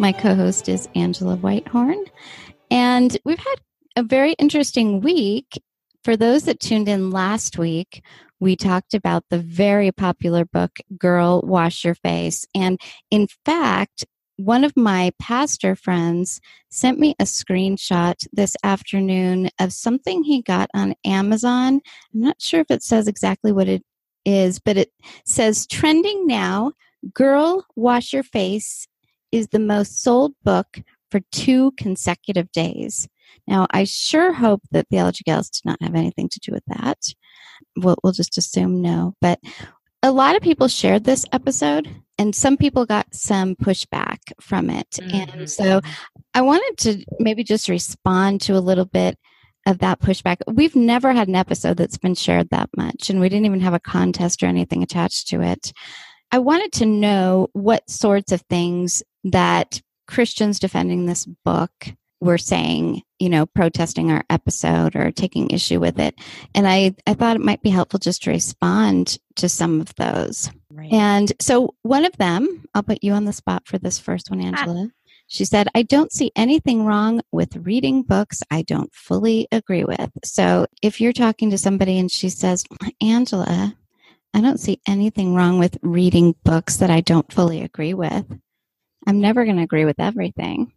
my co host is Angela Whitehorn. And we've had a very interesting week. For those that tuned in last week, we talked about the very popular book, Girl Wash Your Face. And in fact, one of my pastor friends sent me a screenshot this afternoon of something he got on Amazon. I'm not sure if it says exactly what it is, but it says trending now Girl Wash Your Face is the most sold book for two consecutive days. Now, I sure hope that Theology Gals did not have anything to do with that. We'll, we'll just assume no. But a lot of people shared this episode, and some people got some pushback from it. Mm-hmm. And so I wanted to maybe just respond to a little bit of that pushback. We've never had an episode that's been shared that much, and we didn't even have a contest or anything attached to it. I wanted to know what sorts of things that Christians defending this book were saying, you know, protesting our episode or taking issue with it. And I, I thought it might be helpful just to respond to some of those. Right. And so one of them, I'll put you on the spot for this first one, ah. Angela. Ah. She said, I don't see anything wrong with reading books I don't fully agree with. So if you're talking to somebody and she says, Angela, I don't see anything wrong with reading books that I don't fully agree with. I'm never going to agree with everything.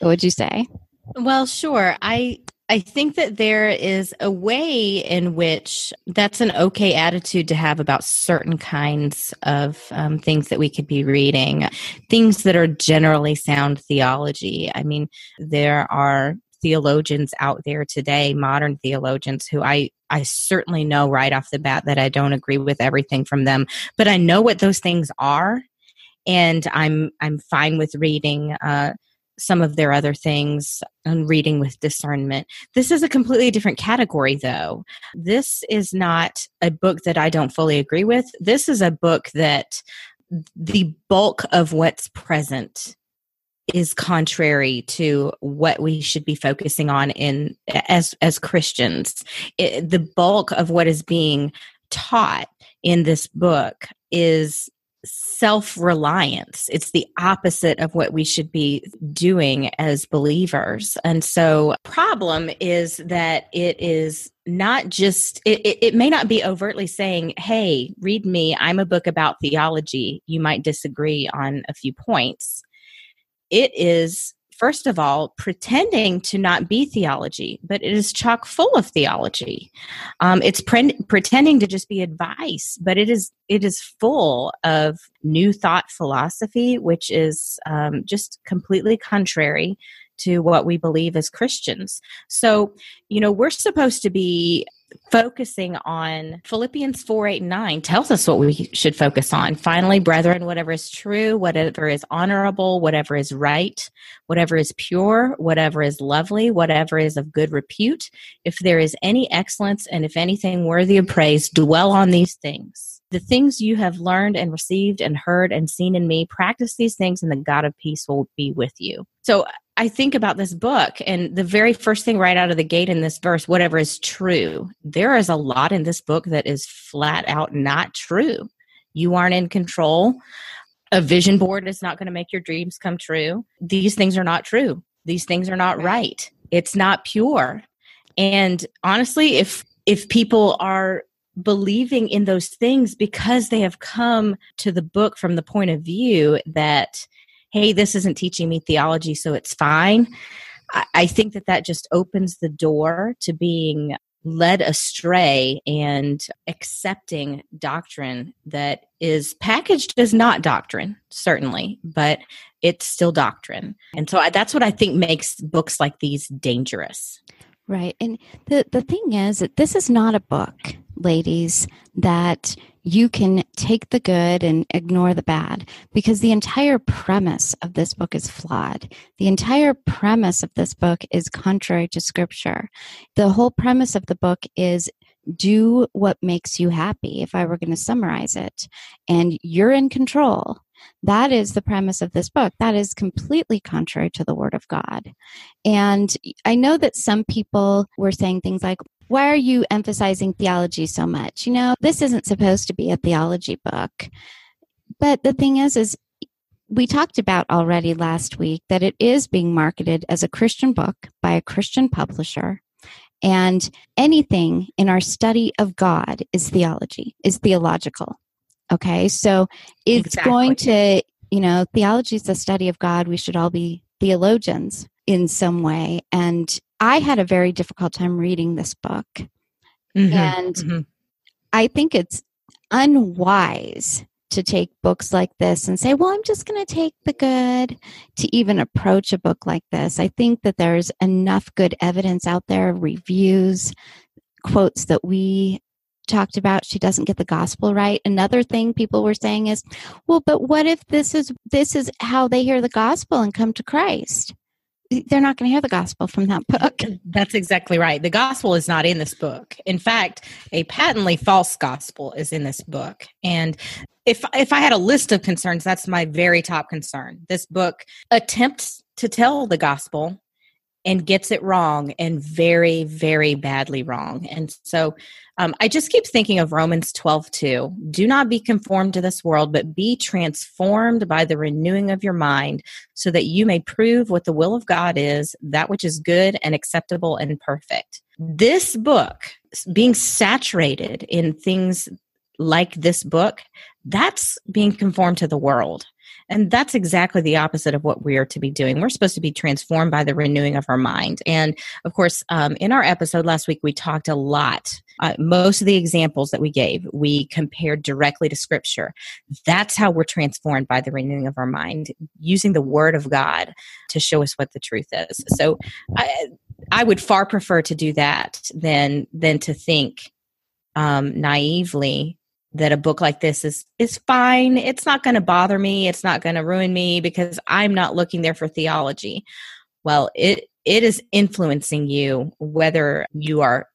What would you say? Well, sure. I I think that there is a way in which that's an okay attitude to have about certain kinds of um, things that we could be reading, things that are generally sound theology. I mean, there are theologians out there today, modern theologians, who I I certainly know right off the bat that I don't agree with everything from them, but I know what those things are, and I'm I'm fine with reading uh, some of their other things and reading with discernment. This is a completely different category, though. This is not a book that I don't fully agree with. This is a book that the bulk of what's present is contrary to what we should be focusing on in as as Christians. It, the bulk of what is being taught in this book is self reliance. It's the opposite of what we should be doing as believers. And so, problem is that it is not just, it, it, it, may not be overtly saying, hey, read me, I'm a book about theology. You might disagree on a few points. It is first of all, pretending to not be theology, but it is chock full of theology. Um, it's pre- pretending to just be advice, but it is it is full of new thought philosophy, which is um, just completely contrary to what we believe as Christians. So, you know, we're supposed to be focusing on Philippians 4 8 9 tells us what we should focus on. Finally, brethren, whatever is true, whatever is honorable, whatever is right, whatever is pure, whatever is lovely, whatever is of good repute, if there is any excellence and if anything worthy of praise, dwell on these things. The things you have learned and received and heard and seen in me, practice these things, and the God of peace will be with you. So I think about this book and the very first thing right out of the gate in this verse, whatever is true, there is a lot in this book that is flat out not true. You aren't in control. A vision board is not going to make your dreams come true. These things are not true. These things are not right. It's not pure. And honestly, if if people are believing in those things because they have come to the book from the point of view that hey this isn't teaching me theology so it's fine. I, think that that just opens the door to being led astray and accepting doctrine that is packaged as not doctrine certainly but it's still doctrine. And so I, that's what i think makes books like these dangerous Right. And the, the thing is that this is not a book, ladies, that you can take the good and ignore the bad because the entire premise of this book is flawed. The entire premise of this book is contrary to scripture. The whole premise of the book is do what makes you happy, if I were going to summarize it. And you're in control. That is the premise of this book. That is completely contrary to the Word of God. And I know that some people were saying things like, why are you emphasizing theology so much? You know, this isn't supposed to be a theology book. But the thing is, is we talked about already last week that it is being marketed as a Christian book by a Christian publisher. And anything in our study of God is theology, is theological. Okay. So it's exactly. going to, you know, theology is the study of God. We should all be theologians in some way. And I had a very difficult time reading this book. Mm-hmm. And mm-hmm. I think it's unwise to take books like this and say, well, I'm just going to take the good to even approach a book like this. I think that there's enough good evidence out there, reviews, quotes that we talked about she doesn't get the gospel right. Another thing people were saying is well but what if this is this is how they hear the gospel and come to christ? They're not going to hear the gospel from that book. That's exactly right. The gospel is not in this book. In fact a patently false gospel is in this book. And if if i had a list of concerns that's my very top concern. This book attempts to tell the gospel and gets it wrong and very very badly wrong. And so um, i just keep thinking of romans 12 2 do not be conformed to this world but be transformed by the renewing of your mind so that you may prove what the will of god is that which is good and acceptable and perfect. This book being saturated in things like this book that's being conformed to the world and that's exactly the opposite of what we are to be doing. We're supposed to be transformed by the renewing of our mind. And of course, um, in our episode last week, we talked a lot. Uh, most of the examples that we gave, we compared directly to Scripture. That's how we're transformed by the renewing of our mind, using the Word of God to show us what the truth is. So, I, I would far prefer to do that than than to think um, naively that a book like this is is fine. It's not going to bother me. It's not going to ruin me because I'm not looking there for theology. Well, it it is influencing you whether you are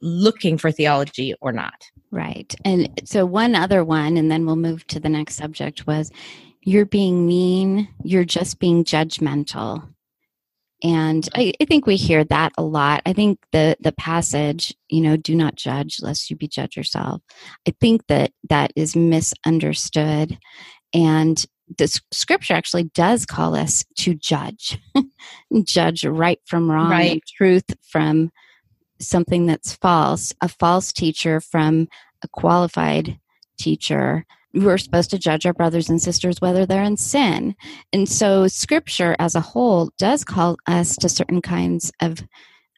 looking for theology or not. Right. And so one other one and then we'll move to the next subject was you're being mean, you're just being judgmental. And I, I, think we hear that a lot. I think the the passage, you know, do not judge lest you be judged yourself. I think that that is misunderstood, and the scripture actually does call us to judge, judge right from wrong, right. truth from something that's false, a false teacher from a qualified teacher we're supposed to judge our brothers and sisters whether they're in sin. And so scripture as a whole does call us to certain kinds of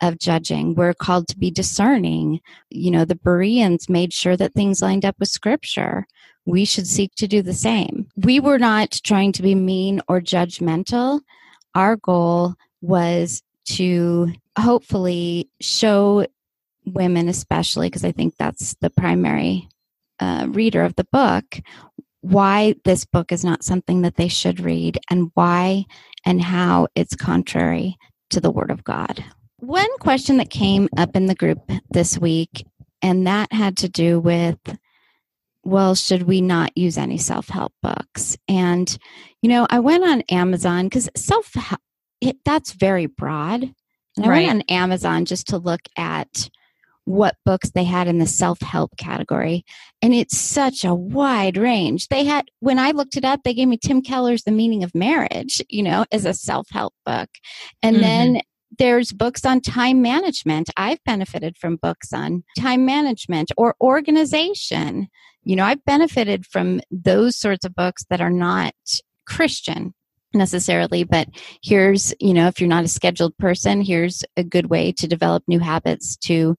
of judging. We're called to be discerning. You know, the Bereans made sure that things lined up with scripture. We should seek to do the same. We were not trying to be mean or judgmental. Our goal was to hopefully show women especially because I think that's the primary uh, reader of the book why this book is not something that they should read and why and how it's contrary to the Word of God. One question that came up in the group this week, and that had to do with well, should we not use any self help books? And, you know, I went on Amazon because self help, that's very broad. And I Right. went on Amazon just to look at what books they had in the self help category. And it's such a wide range. They had, when I looked it up, they gave me Tim Keller's The Meaning of Marriage, you know, as a self help book. And Mhm. then there's books on time management. I've benefited from books on time management or organization. You know, I've benefited from those sorts of books that are not Christian necessarily, but here's, you know, if you're not a scheduled person, here's a good way to develop new habits to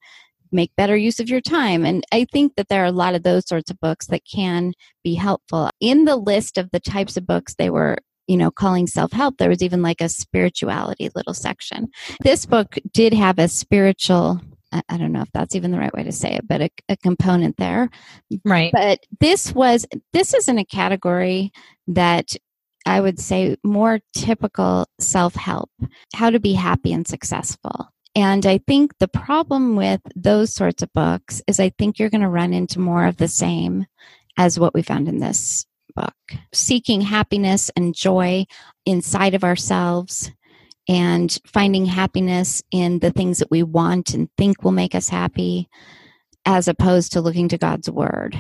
make better use of your time. And I think that there are a lot of those sorts of books that can be helpful. In the list of the types of books they were you know, calling self help, there was even like a spirituality little section. This book did have a spiritual, I don't know if that's even the right way to say it, but a, a component there. Right. But this was, this is in a category that I would say more typical self help, how to be happy and successful. And I think the problem with those sorts of books is I think you're going to run into more of the same as what we found in this book. Seeking happiness and joy inside of ourselves and finding happiness in the things that we want and think will make us happy as opposed to looking to God's word.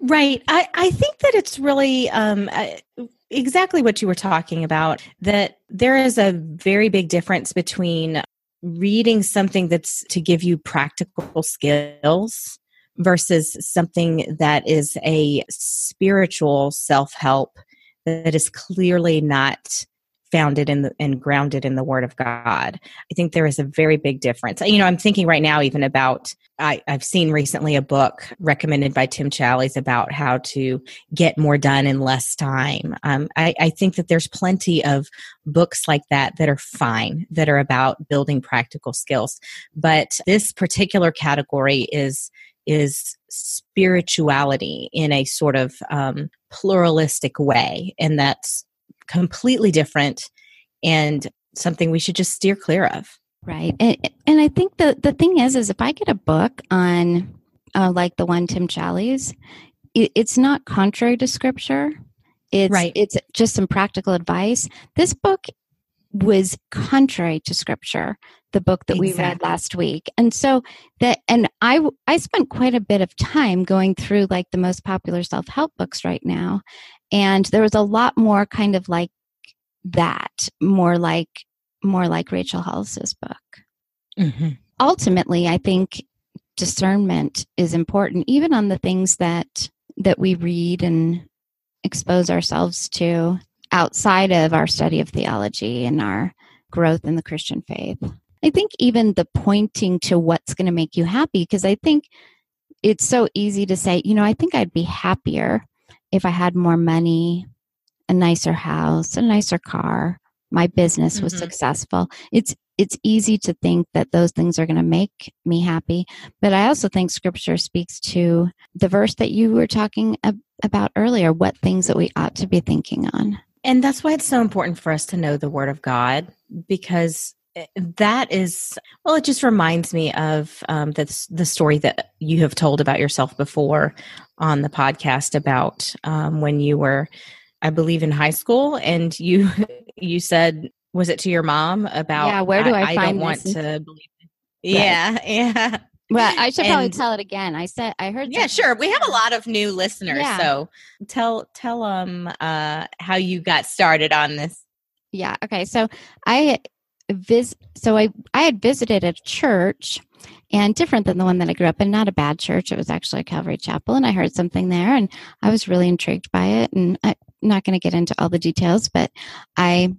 Right. I, I think that it's really um, exactly what you were talking about, that there is a very big difference between reading something that's to give you practical skills versus something that is a spiritual self help that is clearly not founded in the, and grounded in the word of god. I think there is a very big difference. You know i'm thinking right now even about I, i've seen recently a book recommended by tim challies about how to get more done in less time. Um, I, I think that there's plenty of books like that that are fine that are about building practical skills. But this particular category is is spirituality in a sort of um, pluralistic way and that's completely different and something we should just steer clear of Right. And, and I think the, the thing is, is if I get a book on uh, like the one Tim Challies, it, it's not contrary to scripture. It's, Right. it's just some practical advice. This book was contrary to scripture, the book that we read last week. And so that, and i i spent quite a bit of time going through like the most popular self-help books right now. And there was a lot more kind of like that, more like, more like Rachel Hollis's book mm-hmm. ultimately i think discernment is important even on the things that that we read and expose ourselves to outside of our study of theology and our growth in the christian faith. I think even the pointing to what's going to make you happy because i think it's so easy to say you know i think i'd be happier if i had more money a nicer house a nicer car my business was Mhm. successful. It's it's easy to think that those things are going to make me happy but i also think scripture speaks to the verse that you were talking ab- about earlier what things that we ought to be thinking on And that's why it's so important for us to know the Word of God because eh, that is, well, it just reminds me of um, the, the story that you have told about yourself before on the podcast about um, when you were, I believe, in high school and you you said, was it to your mom about, Yeah, where do I I, find don't want to believe. Yeah, yeah. Well i should probably And- tell it again i said i heard Yeah, sure. We have a lot of new listeners, Yeah. so tell tell them uh, how you got started on this. Yeah. Okay. So I vis so I I had visited a church and different than the one that I grew up in, not a bad church. It was actually a Calvary Chapel, and I heard something there, and I was really intrigued by it. And I'm not going to get into all the details, but I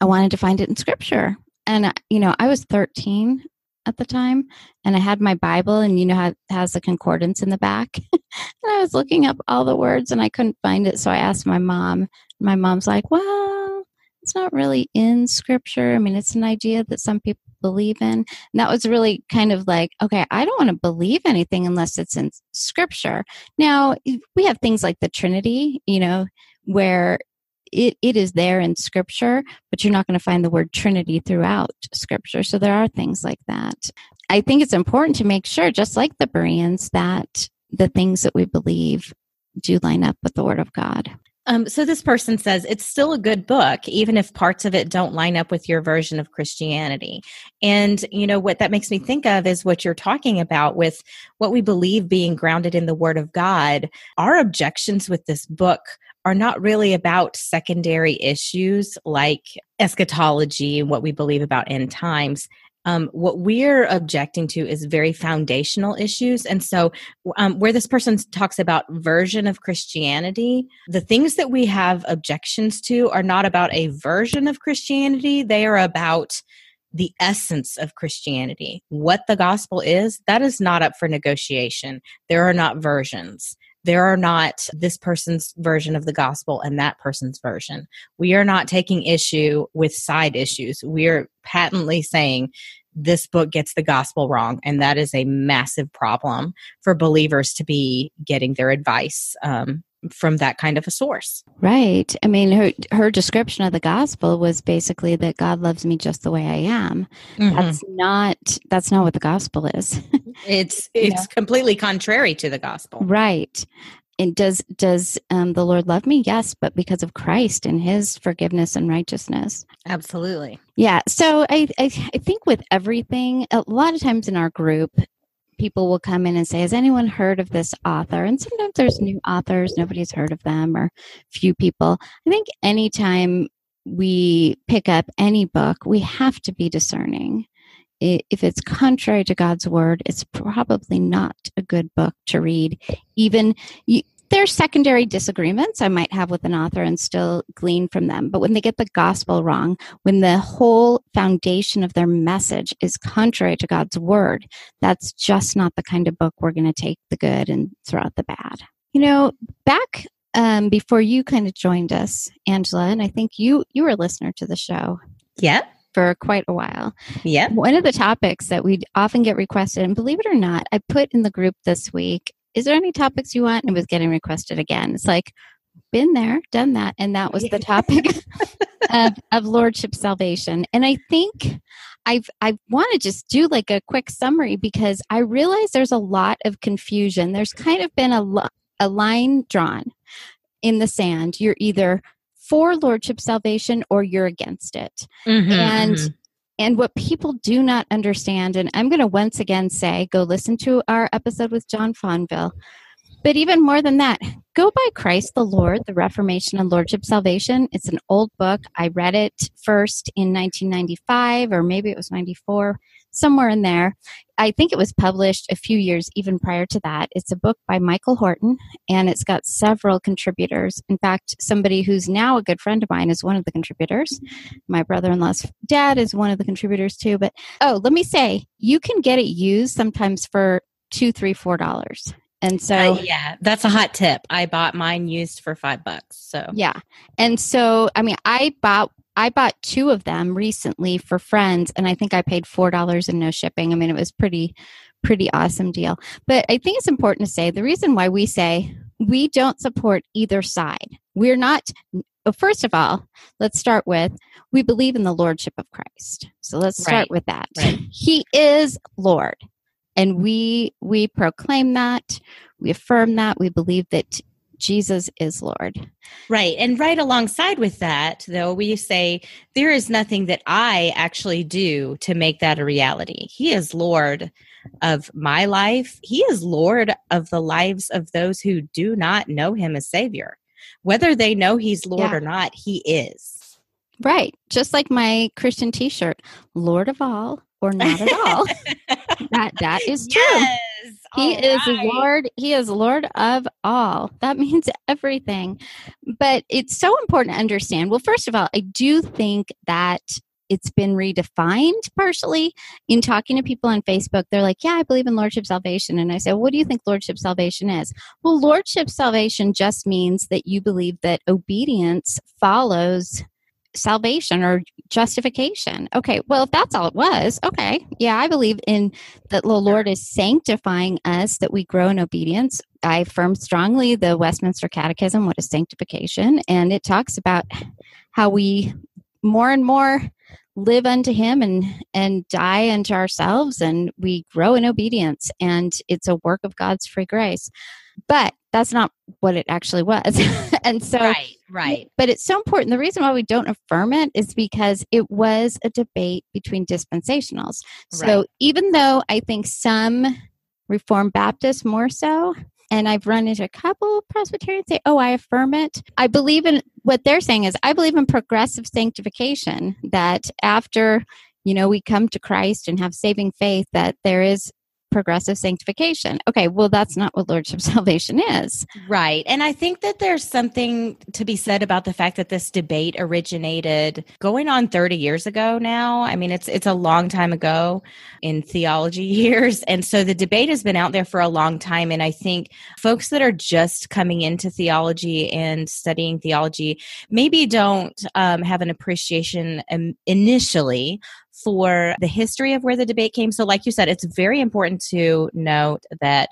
I wanted to find it in Scripture, and uh, you know I was 13 at the time, and I had my Bible, and you know how it has the concordance in the back, and I was looking up all the words, and I couldn't find it, so I asked my mom. My mom's like, "Well." it's not really in scripture. I mean, it's an idea that some people believe in. And that was really kind of like, okay, I don't want to believe anything unless it's in scripture. Now, we have things like the Trinity, you know, where it, it is there in scripture, but you're not going to find the word Trinity throughout scripture. So there are things like that. I think it's important to make sure, just like the Bereans, that the things that we believe do line up with the word of God. Um, so this person says it's still a good book, even if parts of it don't line up with your version of Christianity. And you know what that makes me think of is what you're talking about with what we believe being grounded in the Word of God. Our objections with this book are not really about secondary issues like eschatology and what we believe about end times. Um, what we're objecting to is very foundational issues. And so, um, where this person talks about version of Christianity, the things that we have objections to are not about a version of Christianity, they are about the essence of Christianity. What the gospel is, that is not up for negotiation. There are not versions. There are not this person's version of the gospel and that person's version. We are not taking issue with side issues. We are patently saying this book gets the gospel wrong, and that is a massive problem for believers to be getting their advice um, from that kind of a source. Right. I mean, her her description of the gospel was basically that God loves me just the way I am. Mm-hmm. That's not that's not what the gospel is. it's it's know? completely contrary to the gospel. Right. And does does um, the Lord love me? Yes, but because of Christ and His forgiveness and righteousness. Absolutely. Yeah. So I, I I think with everything, a lot of times in our group, people will come in and say, Has anyone heard of this author? And sometimes there's new authors, nobody's heard of them, or few people. I think anytime we pick up any book, we have to be discerning. If it's contrary to God's word, it's probably not a good book to read. Even there's secondary disagreements I might have with an author and still glean from them. But when they get the gospel wrong, when the whole foundation of their message is contrary to God's word, that's just not the kind of book we're going to take the good and throw out the bad. You know, back um, before you kind of joined us, Angela, and I think you you were a listener to the show. Yeah. For quite a while. Yeah. One of the topics that we often get requested, and believe it or not, I put in the group this week is there any topics you want? And it was getting requested again. It's like, been there, done that. And that was the topic of, of lordship salvation. And I think I've I want to just do like a quick summary because I realize there's a lot of confusion. There's kind of been a, a line drawn in the sand. You're either for lordship salvation or you're against it. Mm-hmm, and mm-hmm. And what people do not understand, and I'm going to once again say, go listen to our episode with John Fonville. But even more than that, go buy Christ the Lord, the Reformation and Lordship Salvation. It's an old book. I read it first in 1995, or maybe it was 94 somewhere in there. I think it was published a few years even prior to that. It's a book by Michael Horton, and it's got several contributors. In fact, somebody who's now a good friend of mine is one of the contributors. My brother in law's dad is one of the contributors too. But oh, let me say, you can get it used sometimes for two, three, four dollars. And so, uh, yeah, that's a hot tip. I bought mine used for five bucks. So, yeah. And so, I mean, I bought I bought two of them recently for friends, and I think I paid four dollars and no shipping. I mean, it was pretty, pretty awesome deal. But I think it's important to say the reason why we say we don't support either side. We're not. First of all, let's start with we believe in the lordship of Christ. So let's start right. with that. Right. He is Lord, and we we proclaim that. We affirm that. We believe that Jesus is Lord. Right. And right alongside with that, though, we say there is nothing that I actually do to make that a reality. He is Lord of my life, He is Lord of the lives of those who do not know Him as Savior. Whether they know He's Lord yeah. or not, He is. Right. Just like my Christian t shirt, Lord of all or not at all. that that is true. Yes. He is Lord. He is Lord of all. That means everything. But it's so important to understand. Well, first of all, I do think that it's been redefined partially in talking to people on Facebook. They're like, Yeah, I believe in Lordship salvation. And I say, well, What do you think Lordship salvation is? Well, Lordship salvation just means that you believe that obedience follows salvation or justification. Okay, well, if that's all it was, okay, yeah, I believe in that the Lord is sanctifying us, that we grow in obedience. I affirm strongly the Westminster Catechism, what is sanctification, and it talks about how we more and more live unto him and and die unto ourselves and we grow in obedience and it's a work of god's free grace but that's not what it actually was. and so, right, right. But it's so important. The reason why we don't affirm it is because it was a debate between dispensationals. So Right. even though I think some Reformed Baptists more so, and I've run into a couple Presbyterians say, "Oh, I affirm it." I believe in what they're saying is I believe in progressive sanctification. That after you know we come to Christ and have saving faith, that there is progressive sanctification. Okay, well that's not what Lordship salvation is. Right. And I think that there's something to be said about the fact that this debate originated going on 30 years ago now. I mean, it's it's a long time ago in theology years. And so the debate has been out there for a long time and I think folks that are just coming into theology and studying theology maybe don't um, have an appreciation um, initially for the history of where the debate came. So, like you said, it's very important to note that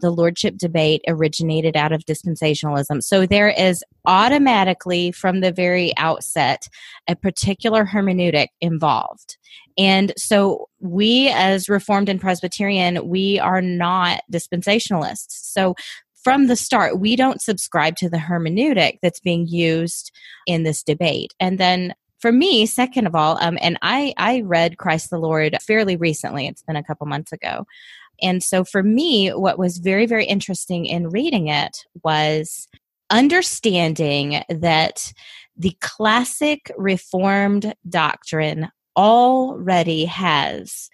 the lordship debate originated out of dispensationalism. So, there is automatically, from the very outset, a particular hermeneutic involved. And so, we as Reformed and Presbyterian, we are not dispensationalists. So, from the start, we don't subscribe to the hermeneutic that's being used in this debate. And then for me, second of all, um, and I I read Christ the Lord fairly recently. It's been a couple months ago, and so for me, what was very very interesting in reading it was understanding that the classic Reformed doctrine already has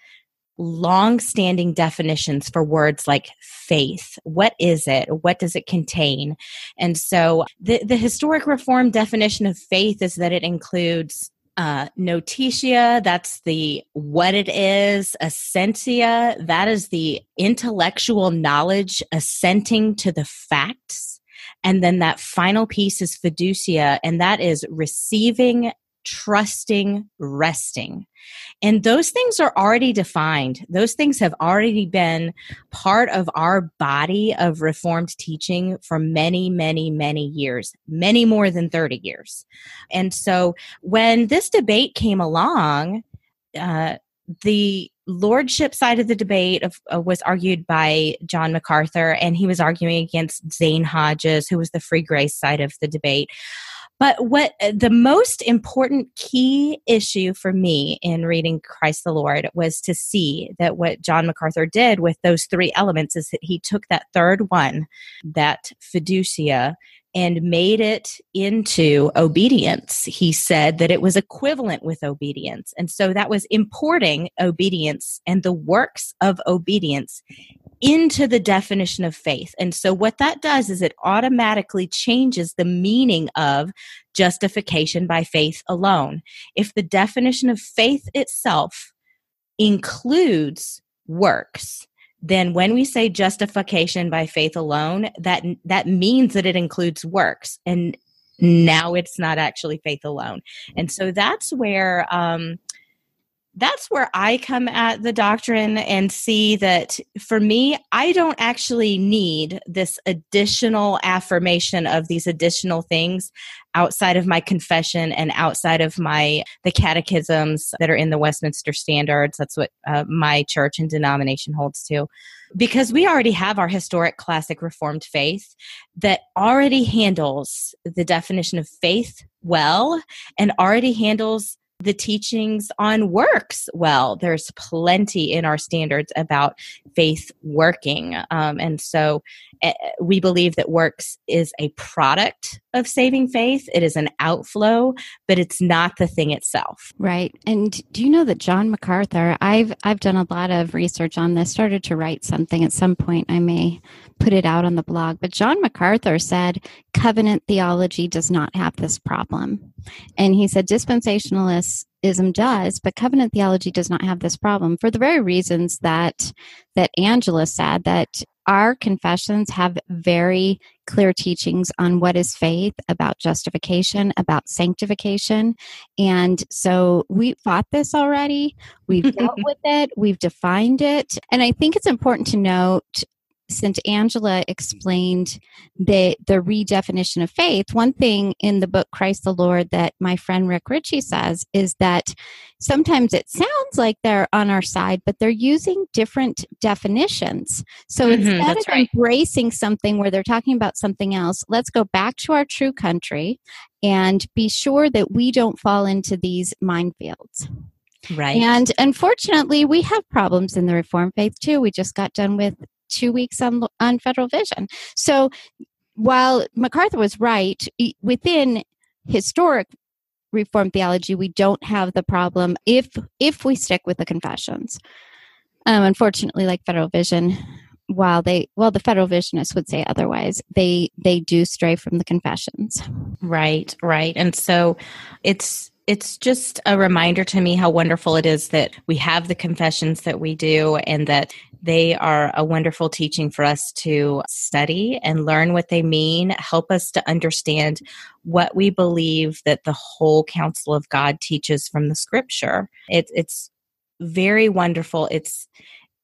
long-standing definitions for words like faith. What is it? What does it contain? And so the, the historic reform definition of faith is that it includes uh, notitia, that's the what it is, assensus, that is the intellectual knowledge assenting to the facts. And then that final piece is fiducia, and that is receiving, trusting, resting. And those things are already defined. Those things have already been part of our body of Reformed teaching for many, many, many years, many more than 30 years. And so when this debate came along, uh, the lordship side of the debate of, uh, was argued by John MacArthur, and he was arguing against Zane Hodges, who was the free grace side of the debate. But what uh, the most important key issue for me in reading Christ the Lord was to see that what John MacArthur did with those three elements is that he took that third one, that fiducia, and made it into obedience. He said that it was equivalent with obedience. And so that was importing obedience and the works of obedience into the definition of faith. And so what that does is it automatically changes the meaning of justification by faith alone. If the definition of faith itself includes works, then when we say justification by faith alone, that that means that it includes works. And now it's not actually faith alone. And so that's where um that's where I come at the doctrine and see that for me, I don't actually need this additional affirmation of these additional things outside of my confession and outside of my the catechisms that are in the Westminster Standards. That's what uh, my church and denomination holds to. Because we already have our historic classic Reformed faith that already handles the definition of faith well and already handles the teachings on works well. There's plenty in our standards about faith working. Um, and so uh, we believe that works is a product of saving faith, it is an outflow, but it's not the thing itself. Right. And do you know that John MacArthur, I've I've done a lot of research on this, started to write something at some point. I may put it out on the blog, but John MacArthur said covenant theology does not have this problem. And he said dispensationalism does, but covenant theology does not have this problem for the very reasons that that Angela said that our confessions have very clear teachings on what is faith, about justification, about sanctification. And so we fought this already. We've dealt with it, we've defined it. And I think it's important to note since Angela explained the the redefinition of faith, one thing in the book Christ the Lord that my friend Rick Ritchie says is that sometimes it sounds like they're on our side, but they're using different definitions. So Mhm, instead of right. embracing something where they're talking about something else, let's go back to our true country and be sure that we don't fall into these minefields. Right. And unfortunately, we have problems in the Reformed faith too. We just got done with two weeks on on federal vision. So while MacArthur was right, within historic reform theology, we don't have the problem if if we stick with the confessions. Um, unfortunately, like federal vision, while they well the federal visionists would say otherwise, they they do stray from the confessions. Right, right. And so it's it's just a reminder to me how wonderful it is that we have the confessions that we do and that they are a wonderful teaching for us to study and learn what they mean, help us to understand what we believe that the whole counsel of God teaches from the scripture. It, it's very wonderful. It's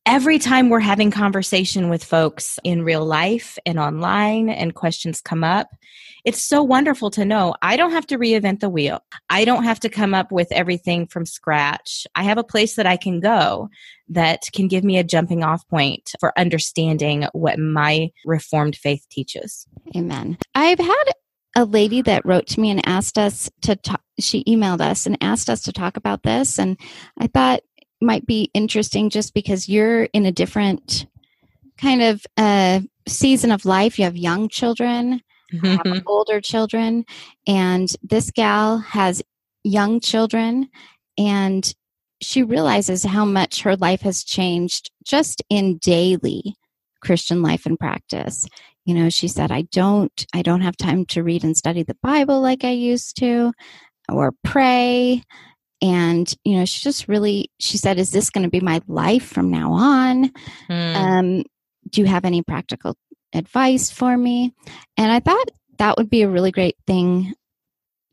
every time we're having conversation with folks in real life and online and questions come up it's so wonderful to know I don't have to reinvent the wheel. I don't have to come up with everything from scratch. I have a place that I can go that can give me a jumping off point for understanding what my Reformed faith teaches. Amen. I've had a lady that wrote to me and asked us to talk, she emailed us and asked us to talk about this. And I thought might be interesting just because you're in a different kind of uh, season of life. You have young children, I have older children, and this gal has young children, and she realizes how much her life has changed just in daily Christian life and practice. You know she said i don't i don't have time to read and study the bible like i used to or pray and you know she just really she said is this going to be my life from now on? Mm. um, do you have any practical advice for me? And i thought that would be a really great thing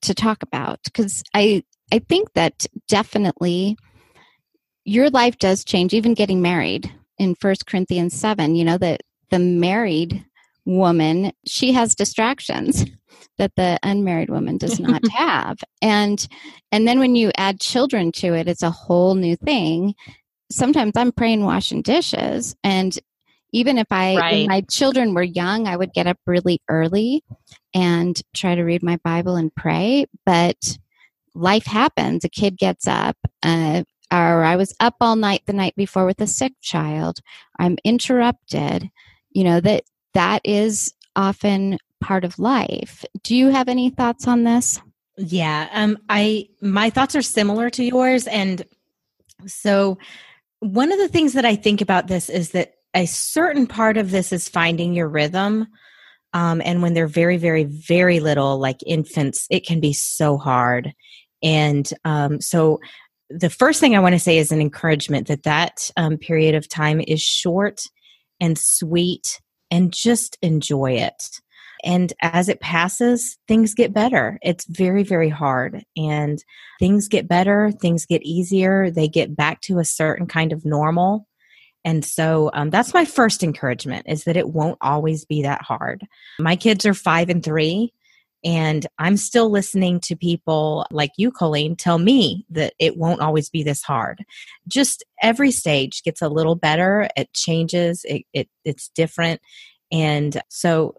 to talk about because i i think that definitely your life does change even getting married in first corinthians 7 you know that the married woman she has distractions that the unmarried woman does not have. And and then when you add children to it it's a whole new thing. Sometimes i'm praying washing dishes and even if i Right. when my children were young i would get up really early and try to read my bible and pray but life happens. A kid gets up uh, or i was up all night the night before with a sick child. I'm interrupted. You know that that is often part of life do you have any thoughts on this Yeah, um I my thoughts are similar to yours and so one of the things that I think about this is that a certain part of this is finding your rhythm. Um, and when they're very, very, very little, like infants, it can be so hard. And um, so, the first thing I want to say is an encouragement that that um, period of time is short and sweet, and just enjoy it. And as it passes, things get better. It's very, very hard. And things get better, things get easier, they get back to a certain kind of normal. And so um, that's my first encouragement is that it won't always be that hard. My kids are five and three, and I'm still listening to people like you, Colleen, tell me that it won't always be this hard. Just every stage gets a little better, it changes, it, it it's different. And so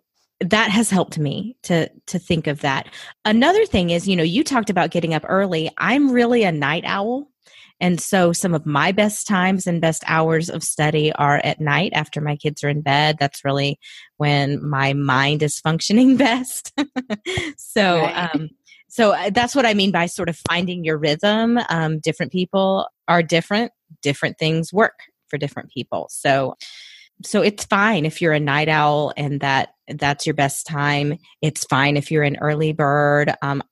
that has helped me to to think of that. Another thing is, you know, you talked about getting up early. I'm really a night owl. And so some of my best times and best hours of study are at night after my kids are in bed. That's really when my mind is functioning best. so Right. um so uh, that's what I mean by sort of finding your rhythm. Um, different people are different. Different things work for different people. So so it's fine if you're a night owl and that that's your best time. It's fine if you're an early bird. Um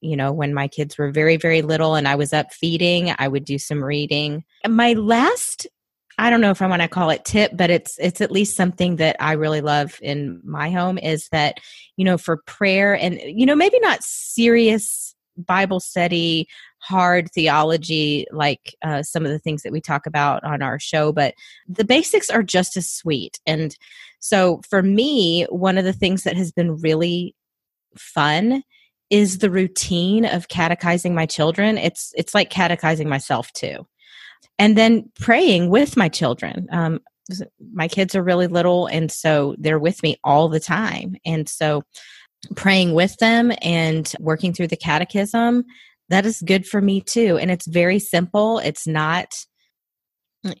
you know when my kids were very very little and i was up feeding i would do some reading. My last i don't know if i want to call it tip but it's it's at least something that i really love in my home is that you know for prayer and you know maybe not serious Bible study, hard theology like uh, some of the things that we talk about on our show, but the basics are just as sweet. And so for me, one of the things that has been really fun is the routine of catechizing my children. It's it's like catechizing myself too, and then praying with my children. Um, my kids are really little, and so they're with me all the time, and so praying with them and working through the catechism that is good for me too and it's very simple it's not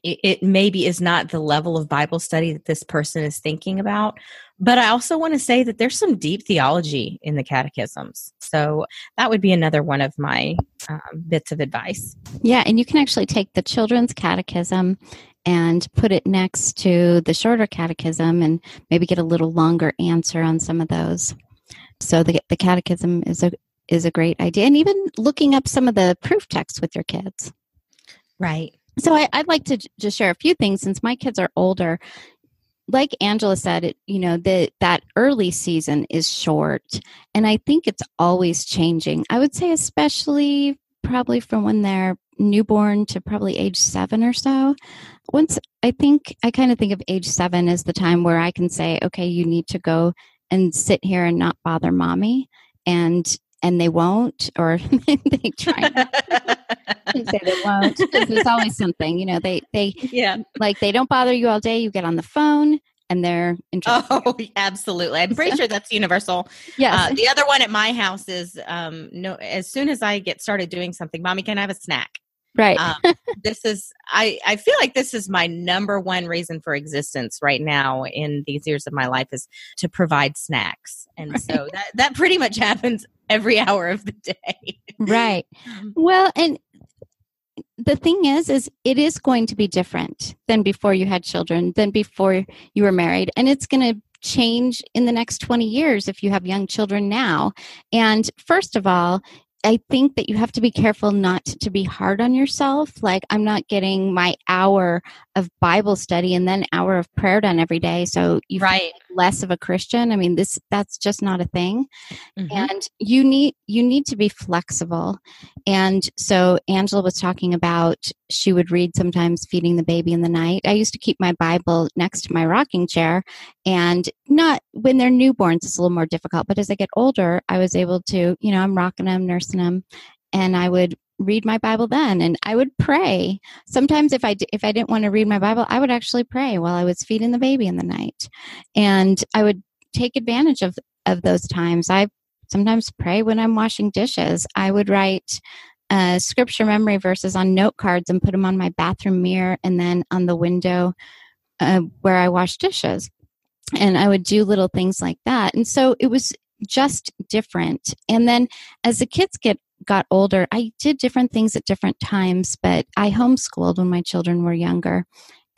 it, maybe is not the level of bible study that this person is thinking about but i also want to say that there's some deep theology in the catechisms so that would be another one of my um, bits of advice Yeah, and you can actually take the children's catechism and put it next to the shorter catechism and maybe get a little longer answer on some of those. So the the catechism is a is a great idea. And even looking up some of the proof texts with your kids. right So I, I'd like to j- just share a few things since my kids are older. Like Angela said, it, you know, the, that early season is short, and I think it's always changing. I would say, especially probably from when they're newborn to probably age seven or so. Once I think I kind of think of age seven as the time where I can say, okay, you need to go and sit here and not bother mommy, and and they won't, or they try not to say they won't. 'cause There's always something, you know. They they yeah like they don't bother you all day. You get on the phone and they're interested. Oh, absolutely. I'm pretty sure that's universal. Yeah. Uh, the other one at my house is um, no. As soon as I get started doing something, mommy, can I have a snack? Right. Um, this is I. I feel like this is my number one reason for existence right now in these years of my life is to provide snacks, and so that that pretty much happens every hour of the day. right. Well, and the thing is is it is going to be different than before you had children, than before you were married, and it's going to change in the next 20 years if you have young children now. And first of all, I think that you have to be careful not to be hard on yourself. Like, I'm not getting my hour of Bible study and then hour of prayer done every day. So you Right. Less of a Christian. I mean, this that's just not a thing. Mhm. And you need you need to be flexible. And so Angela was talking about she would read sometimes feeding the baby in the night. I used to keep my Bible next to my rocking chair and not when they're newborns it's a little more difficult, but as I get older, I was able to, you know, I'm rocking them, nursing them, and I would read my Bible then and I would pray. Sometimes if I if I didn't want to read my Bible, I would actually pray while I was feeding the baby in the night. And I would take advantage of of those times. I sometimes pray when I'm washing dishes. I would write uh, scripture memory verses on note cards and put them on my bathroom mirror and then on the window uh, where I wash dishes. And I would do little things like that. And so it was just different. And then as the kids get got older, I did different things at different times, but I homeschooled when my children were younger.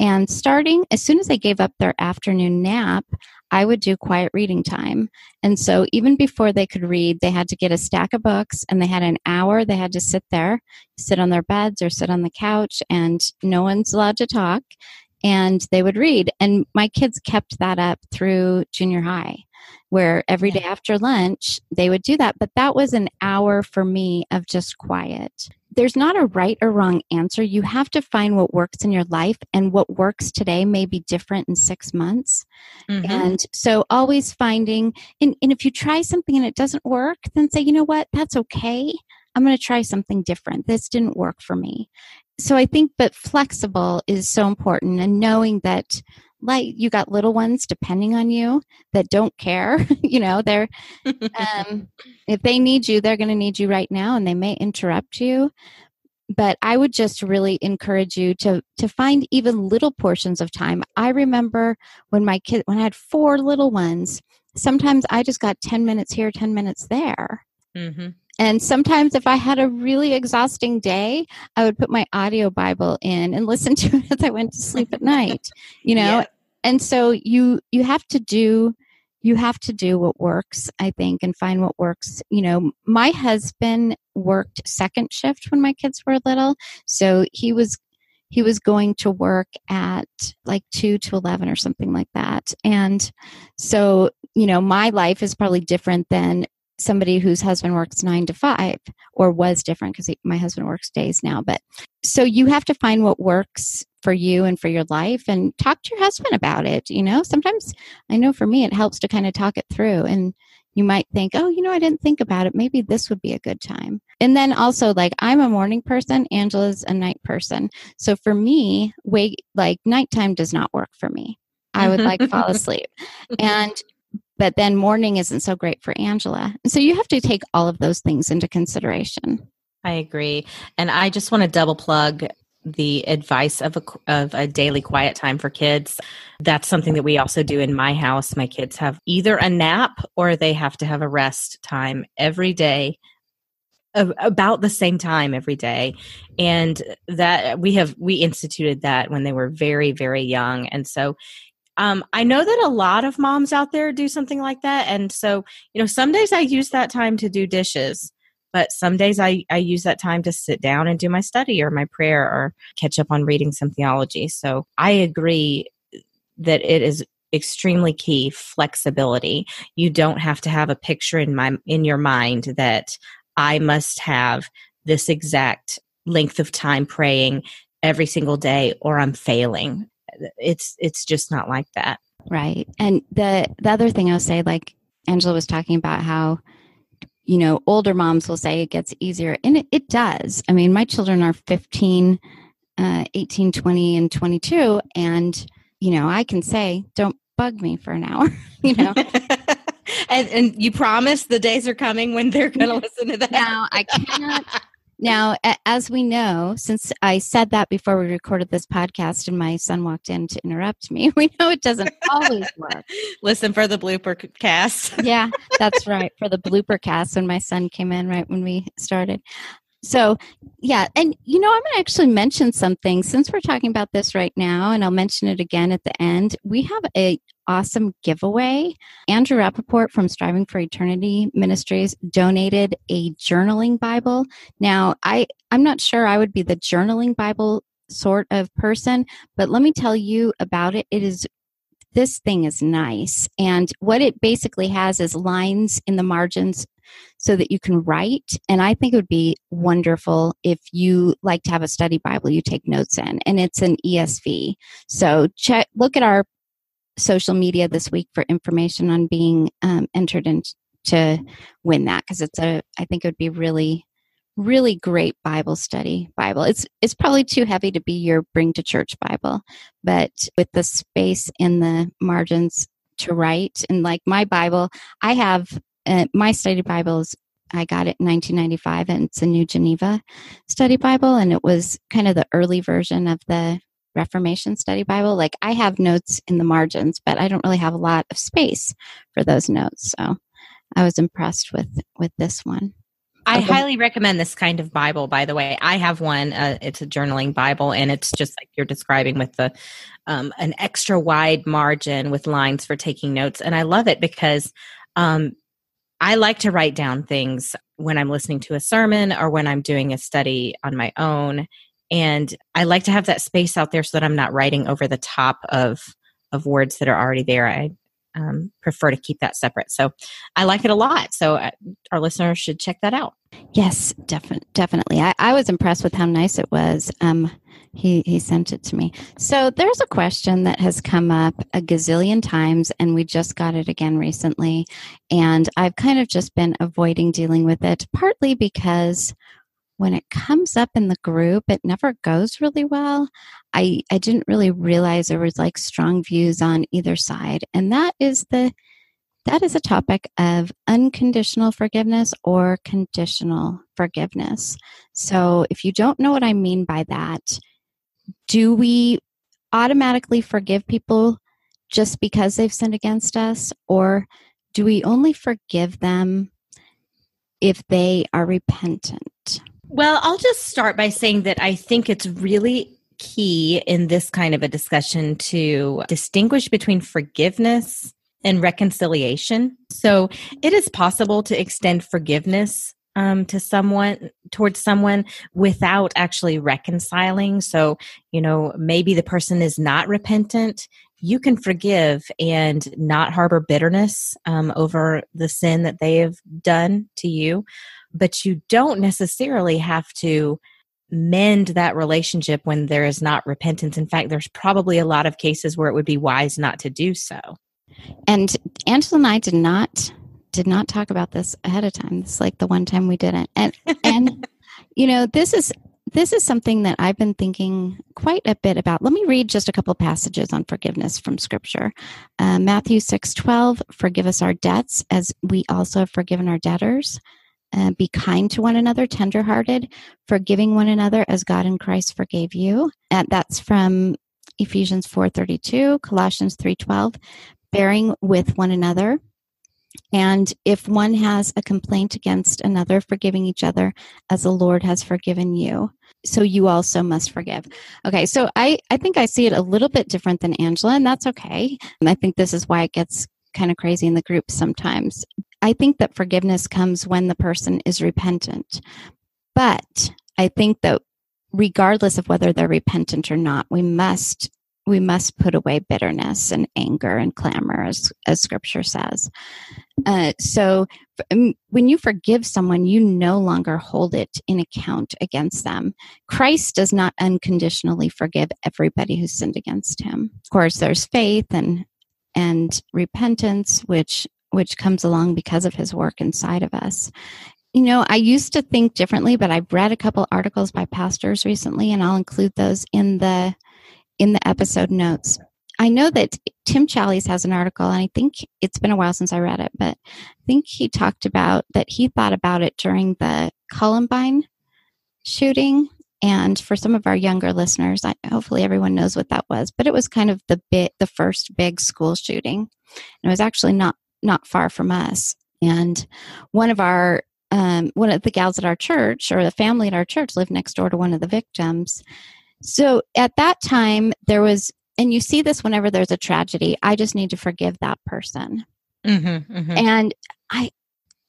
And starting as soon as they gave up their afternoon nap, I would do quiet reading time. And so even before they could read, they had to get a stack of books and they had an hour they had to sit there, sit on their beds or sit on the couch, and no one's allowed to talk. And they would read. And my kids kept that up through junior high, where every day after lunch they would do that. But that was an hour for me of just quiet. There's not a right or wrong answer. You have to find what works in your life, and what works today may be different in six months. Mhm. And so always finding, and, and if you try something and it doesn't work, then say, you know what, that's okay. I'm going to try something different. This didn't work for me. So I think, but flexible is so important and knowing that like you got little ones depending on you that don't care, you know, they're, um, if they need you, they're going to need you right now and they may interrupt you. But i would just really encourage you to to find even little portions of time. I remember when my kid when i had four little ones sometimes i just got 10 minutes here 10 minutes there. Mhm. And sometimes if i had a really exhausting day i would put my audio bible in and listen to it as i went to sleep at night you know? Yeah. and so you you have to do you have to do what works i think and find what works. You know my husband worked second shift when my kids were little so he was he was going to work at like 2 to 11 or something like that. And so you know my life is probably different than somebody whose husband works nine to five or was different because my husband works days now. But so you have to find what works for you and for your life and talk to your husband about it. You know, sometimes I know for me, it helps to kind of talk it through and you might think, oh, you know, I didn't think about it. Maybe this would be a good time. And then also, like, I'm a morning person, Angela's a night person. So for me, wait, like, nighttime does not work for me. I would like fall asleep. And but then morning isn't so great for Angela. So you have to take all of those things into consideration. I agree. And I just want to double plug the advice of a, of a daily quiet time for kids. That's something that we also do in my house. My kids have either a nap or they have to have a rest time every day about the same time every day and that we have we instituted that when they were very very young and so um, I know that a lot of moms out there do something like that. And so, you know, some days I use that time to do dishes, but some days I, I use that time to sit down and do my study or my prayer or catch up on reading some theology. So I agree that it is extremely key flexibility. You don't have to have a picture in my in your mind that I must have this exact length of time praying every single day or I'm failing it's it's just not like that. Right. And the the other thing i'll say like angela was talking about how you know older moms will say it gets easier and it, it does. I mean my children are 15 uh, 18 20 and 22 and you know i can say don't bug me for an hour you know? And, and you promise the days are coming when they're going to listen to that. Now i cannot now, as we know, since I said that before we recorded this podcast and my son walked in to interrupt me, we know it doesn't always work. Listen for the blooper cast. yeah, that's right. For the blooper cast when my son came in right when we started. So, yeah, and you know, I'm going to actually mention something since we're talking about this right now, and I'll mention it again at the end. We have a awesome giveaway. Andrew Rappaport from Striving for Eternity Ministries donated a journaling Bible. Now, I I'm not sure I would be the journaling Bible sort of person, but let me tell you about it. It is this thing is nice. And what it basically has is lines in the margins so that you can write. And I think it would be wonderful if you like to have a study Bible you take notes in. And it's an ESV. So check, look at our social media this week for information on being um, entered in to win that because it's a, I think it would be really really great bible study bible. It's it's probably too heavy to be your bring to church bible but with the space in the margins to write and like my bible i have uh, my study bibles i got it in 1995 and it's a new geneva study bible and it was kind of the early version of the reformation study bible like i have notes in the margins but i don't really have a lot of space for those notes so i was impressed with with this one I okay. highly recommend this kind of Bible, by the way. I have one. Uh, it's a journaling Bible, and it's just like you're describing with the um, an extra wide margin with lines for taking notes. And I love it because um, I like to write down things when I'm listening to a sermon or when I'm doing a study on my own. And I like to have that space out there so that I'm not writing over the top of of words that are already there. I um, prefer to keep that separate. So I like it a lot. So uh, our listeners should check that out. Yes, definitely. Definitely. I, I was impressed with how nice it was. Um, he, he sent it to me. So there's a question that has come up a gazillion times, and we just got it again recently. And I've kind of just been avoiding dealing with it, partly because when it comes up in the group, it never goes really well. I, I didn't really realize there was like strong views on either side. And that is the that is a topic of unconditional forgiveness or conditional forgiveness. So if you don't know what I mean by that, do we automatically forgive people just because they've sinned against us? Or do we only forgive them if they are repentant? Well, I'll just start by saying that I think it's really key in this kind of a discussion to distinguish between forgiveness and reconciliation. So it is possible to extend forgiveness um, to someone towards someone without actually reconciling. So, you know, maybe the person is not repentant you can forgive and not harbor bitterness um, over the sin that they have done to you, but you don't necessarily have to mend that relationship when there is not repentance. In fact, there's probably a lot of cases where it would be wise not to do so. And Angela and I did not did not talk about this ahead of time. It's like the one time we didn't. And and you know, this is this is something that I've been thinking quite a bit about. Let me read just a couple passages on forgiveness from Scripture. Uh, Matthew six twelve, forgive us our debts as we also have forgiven our debtors. Uh, be kind to one another, tenderhearted, forgiving one another as God in Christ forgave you. And that's from Ephesians 4:32, Colossians 3:12, bearing with one another. And if one has a complaint against another, forgiving each other as the Lord has forgiven you so you also must forgive. Okay, so I, I think I see it a little bit different than Angela, and that's okay. And I think this is why it gets kind of crazy in the group sometimes. I think that forgiveness comes when the person is repentant. But I think that regardless of whether they're repentant or not, we must we must put away bitterness and anger and clamor, as, as scripture says. Uh, so um, when you forgive someone, you no longer hold it in account against them. Christ does not unconditionally forgive everybody who sinned against him. Of course, there's faith and and repentance, which which comes along because of his work inside of us. You know, I used to think differently, but I've read a couple articles by pastors recently, and I'll include those in the in the episode notes. I know that Tim Challies has an article, and I think it's been a while since I read it, but I think he talked about that he thought about it during the Columbine shooting. And for some of our younger listeners, I, hopefully everyone knows what that was. But it was kind of the bit, the first big school shooting. And it was actually not not far from us. And one of our um, one of the gals at our church or the family at our church lived next door to one of the victims so at that time, there was, and you see this whenever there's a tragedy, I just need to forgive that person. Mm-hmm, mm-hmm. And I,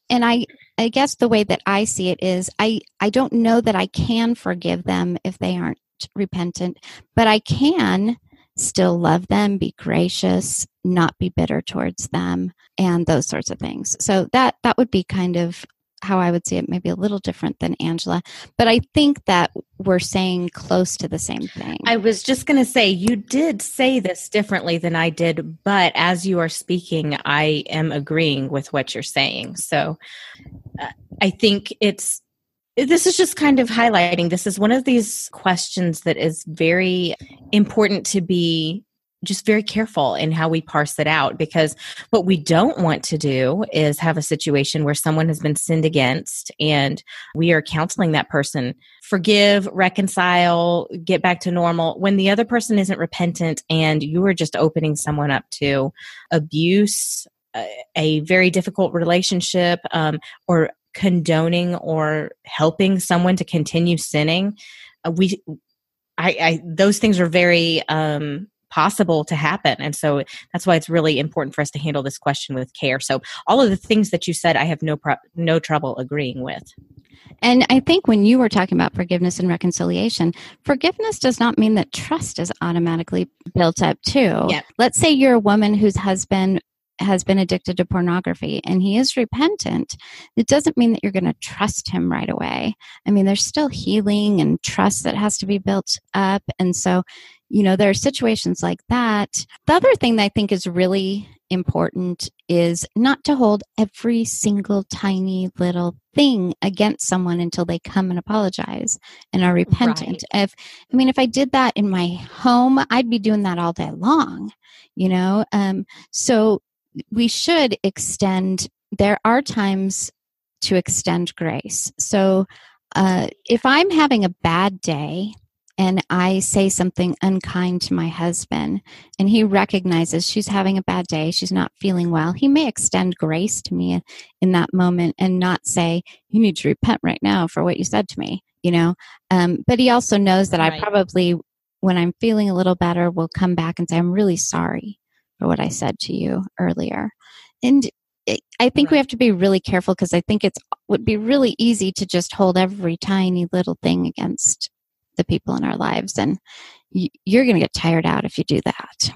and I, I guess the way that I see it is I, I don't know that I can forgive them if they aren't repentant, but I can still love them, be gracious, not be bitter towards them, and those sorts of things. So that that would be kind of how I would see it, maybe a little different than Angela. But I think that we're saying close to the same thing. I was just going to say, you did say this differently than I did, but as you are speaking, I am agreeing with what you're saying. So uh, I think it's this is just kind of highlighting this is one of these questions that is very important to be just very careful in how we parse it out because what we don't want to do is have a situation where someone has been sinned against and we are counseling that person forgive, reconcile, get back to normal when the other person isn't repentant and you are just opening someone up to abuse, a very difficult relationship, um, or condoning or helping someone to continue sinning. Uh, we I, I, those things are very um, possible to happen. And so that's why it's really important for us to handle this question with care. So all of the things that you said, I have no pro- no trouble agreeing with. And I think when you were talking about forgiveness and reconciliation, forgiveness does not mean that trust is automatically built up too. Yep. Let's say you're a woman whose husband has been addicted to pornography and he is repentant, it doesn't mean that you're going to trust him right away. I mean, there's still healing and trust that has to be built up. And so you know, there are situations like that. The other thing that I think is really important is not to hold every single tiny little thing against someone until they come and apologize and are repentant. Right. If I mean if I did that in my home, I'd be doing that all day long, you know? Um so we should extend there are times to extend grace. So uh, if I'm having a bad day, and I say something unkind to my husband, and he recognizes she's having a bad day, she's not feeling well, he may extend grace to me in that moment and not say, You need to repent right now for what you said to me, you know. Um, but he also knows that right. I probably, when I'm feeling a little better, will come back and say, I'm really sorry for what I said to you earlier. And I think right. we have to be really careful because I think it's would be really easy to just hold every tiny little thing against the people in our lives and you're going to get tired out if you do that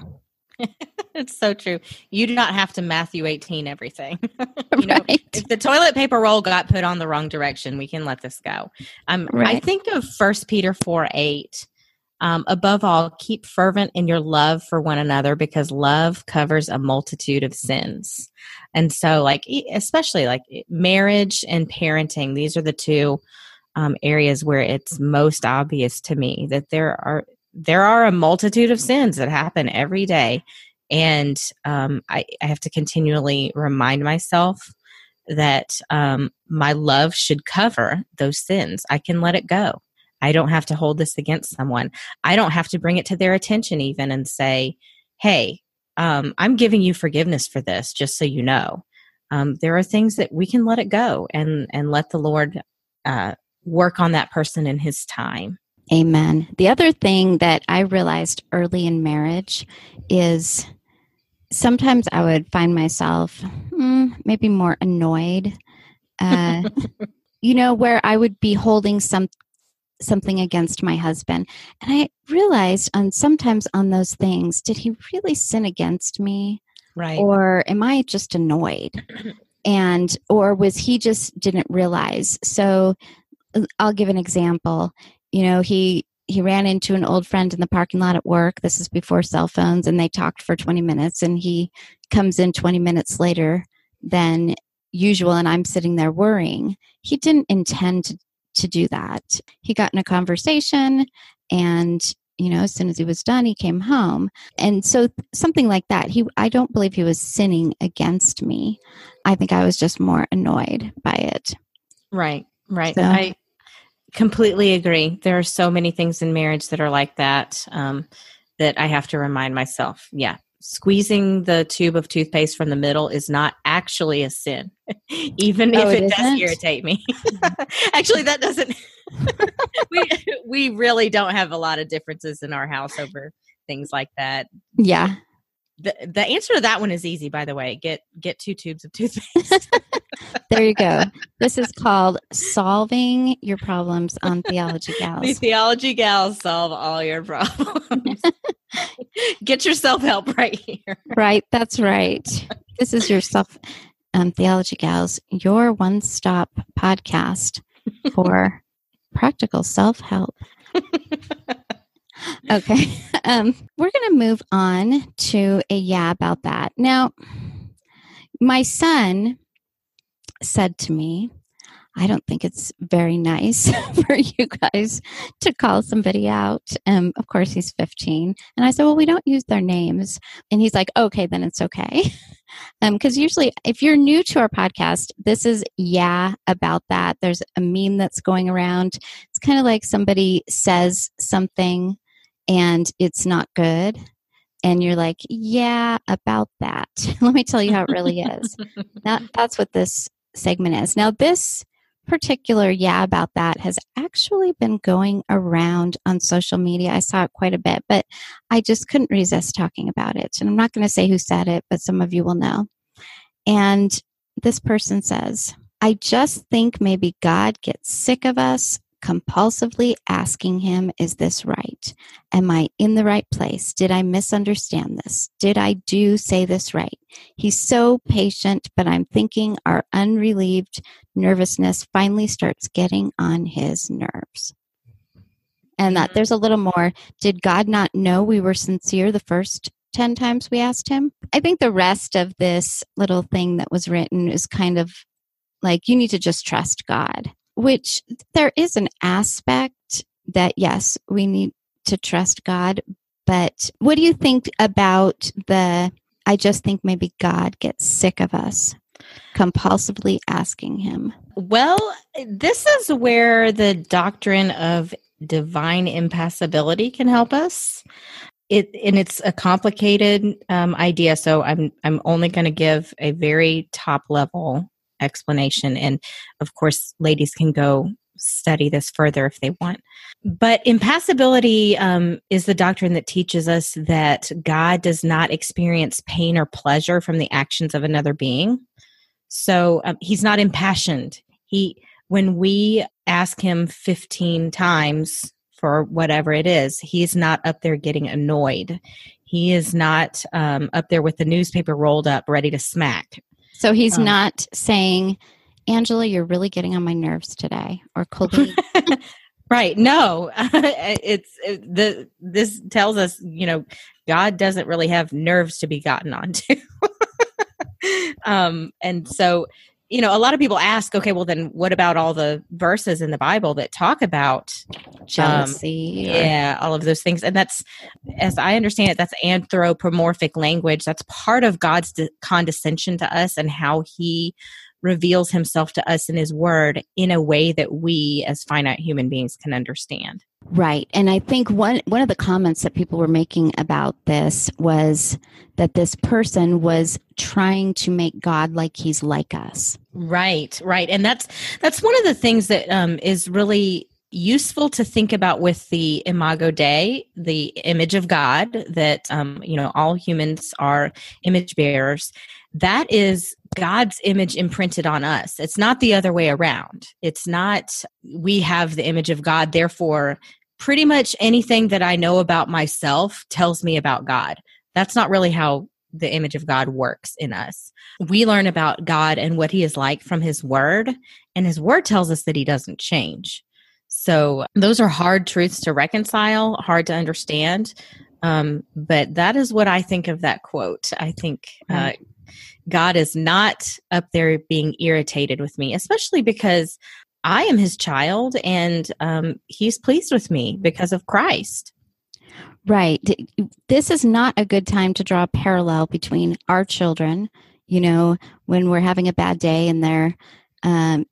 it's so true. You do not have to Matthew 18 everything. you know, Right. if the toilet paper roll got put on the wrong direction, we can let this go. Um, I think of First Peter 4 8. Um, above all, keep fervent in your love for one another because love covers a multitude of sins. And so, like, especially like marriage and parenting, these are the two um, areas where it's most obvious to me that there are there are a multitude of sins that happen every day. And um, I, I have to continually remind myself that um, my love should cover those sins. I can let it go. I don't have to hold this against someone. I don't have to bring it to their attention even and say hey um, i'm giving you forgiveness for this just so you know. Um, there are things that we can let it go and and let the lord uh, work on that person in his time Amen. The other thing that I realized early in marriage is sometimes I would find myself mm, maybe more annoyed. Uh, you know, where I would be holding some something against my husband, and I realized on sometimes on those things, did he really sin against me? right or am i just annoyed and or was he just didn't realize so i'll give an example. You know he he ran into an old friend in the parking lot at work. This is before cell phones and they talked for 20 minutes and he comes in 20 minutes later than usual and i'm sitting there worrying. He didn't intend to, to do that. He got in a conversation and you know as soon as he was done he came home. And so something like that. He i don't believe he was sinning against me. I think i was just more annoyed by it. Right, right. So- I completely agree. There are so many things in marriage that are like that um, that I have to remind myself. Yeah, squeezing the tube of toothpaste from the middle is not actually a sin, even Oh, if it it, does irritate me. actually, that doesn't. we we really don't have a lot of differences in our house over things like that. yeah The the answer to that one is easy, by the way. Get get two tubes of toothpaste. there you go this is called solving your problems on theology The gals theology gals solve all your problems. Get your self help right here. right that's right this is your self um, theology gals your one-stop podcast for practical self-help okay. Um, we're going to move on to a yeah about that. Now my son said to me i don't think it's very nice for you guys to call somebody out. Um, of course he's 15 and i said well we don't use their names. And he's like okay then it's okay. Because usually if you're new to our podcast this is yeah about that. There's a meme that's going around. It's kind of like somebody says something and it's not good and you're like yeah about that. Let me tell you how it really is. That, that's what this segment is. Now this particular yeah about that has actually been going around on social media. I saw it quite a bit but i just couldn't resist talking about it and i'm not going to say who said it but some of you will know. And this person says i just think maybe god gets sick of us compulsively asking him, Is this right? Am I in the right place? Did I misunderstand this? Did I do say this right? He's so patient, but I'm thinking our unrelieved nervousness finally starts getting on his nerves. And that there's a little more. Did God not know we were sincere the first 10 times we asked him? I think the rest of this little thing that was written is kind of like you need to just trust God, which there is an aspect that, yes, we need to trust God. But what do you think about the, I just think maybe God gets sick of us compulsively asking him? Well, this is where the doctrine of divine impassibility can help us. It and it's a complicated um, idea, so I'm I'm only going to give a very top level explanation, and of course, ladies can go study this further if they want. But impassibility um, is the doctrine that teaches us that God does not experience pain or pleasure from the actions of another being. So um, he's not impassioned. He when we ask him 15 times for whatever it is, he's not up there getting annoyed. He is not um, up there with the newspaper rolled up, ready to smack. So he's Um, not saying, Angela, you're really getting on my nerves today, or Colby. Right. No, it's it, the this tells us, you know, God doesn't really have nerves to be gotten onto. um, and so, you know, a lot of people ask, okay, well, then what about all the verses in the Bible that talk about um, jealousy. or- yeah, all of those things. And that's, as I understand it, that's anthropomorphic language. That's part of God's de- condescension to us and how he reveals himself to us in his word in a way that we as finite human beings can understand. Right. And I think one one of the comments that people were making about this was that this person was trying to make God like he's like us. Right, right. And that's that's one of the things that um, is really useful to think about with the imago dei the image of god that um, you know all humans are image bearers that is god's image imprinted on us it's not the other way around it's not we have the image of god therefore pretty much anything that i know about myself tells me about god that's not really how the image of god works in us we learn about god and what he is like from his word and his word tells us that he doesn't change so those are hard truths to reconcile, hard to understand. Um, but that is what I think of that quote. I think uh, God is not up there being irritated with me, especially because I am his child and um, he's pleased with me because of Christ. Right. This is not a good time to draw a parallel between our children, you know, when we're having a bad day and they're um,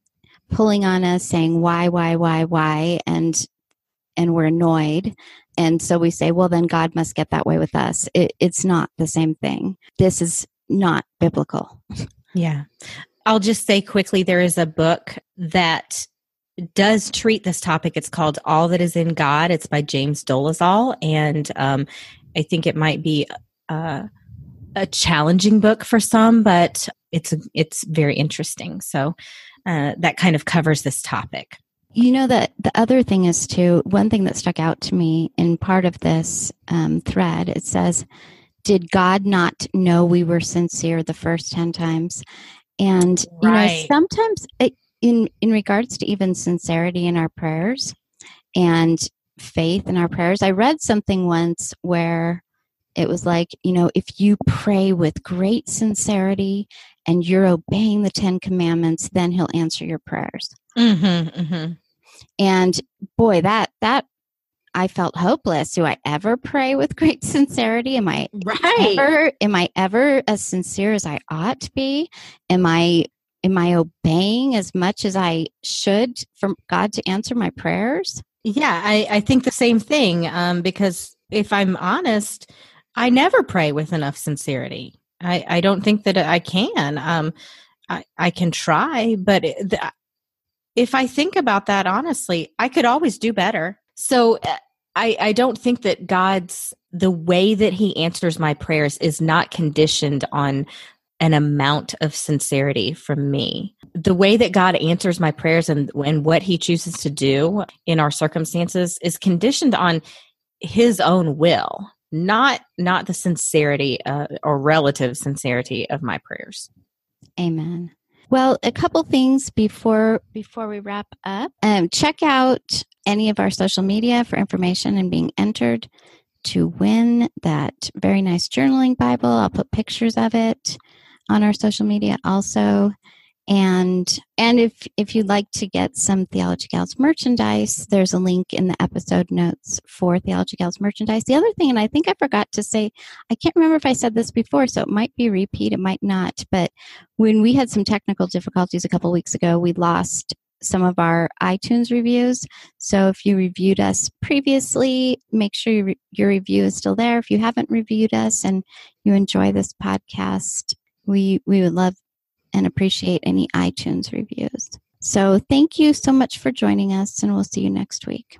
pulling on us saying why, why, why, why, and and we're annoyed. And so we say, well, then God must get that way with us. It, it's not the same thing. This is not biblical. Yeah. I'll just say quickly there is a book that does treat this topic. It's called All That Is in God. It's by James Dolezal. And um, I think it might be uh, a challenging book for some, but it's it's very interesting. So uh, that kind of covers this topic. You know that the other thing is too. One thing that stuck out to me in part of this um, thread, it says, "Did God not know we were sincere the first ten times?" And you know, sometimes it, in in regards to even sincerity in our prayers and faith in our prayers, I read something once where it was like, you know, if you pray with great sincerity and you're obeying the Ten Commandments, then He'll answer your prayers Mm-hmm, mm-hmm. and boy that that i felt hopeless do i ever pray with great sincerity am i Right. ever am i ever as sincere as i ought to be am i am i obeying as much as i should for god to answer my prayers Yeah, I, I think the same thing um, because if I'm honest, I never pray with enough sincerity. I, I don't think that I can. Um, I, I can try, but it, the, if I think about that honestly, I could always do better. So uh, I, I don't think that God's the way that He answers my prayers is not conditioned on an amount of sincerity from me. The way that God answers my prayers and, and what He chooses to do in our circumstances is conditioned on His own will, not not the sincerity uh, or relative sincerity of my prayers. amen well a couple things before before we wrap up. Um, check out any of our social media for information and being entered to win that very nice journaling bible. I'll put pictures of it on our social media also and and if if you'd like to get some theology gals merchandise there's a link in the episode notes for theology gals merchandise. The other thing and i think i forgot to say i can't remember if i said this before so it might be repeat it might not but when we had some technical difficulties a couple weeks ago we lost some of our itunes reviews. So if you reviewed us previously make sure your, your review is still there. If you haven't reviewed us and you enjoy this podcast we we would love and appreciate any iTunes reviews. So thank you so much for joining us, and we'll see you next week.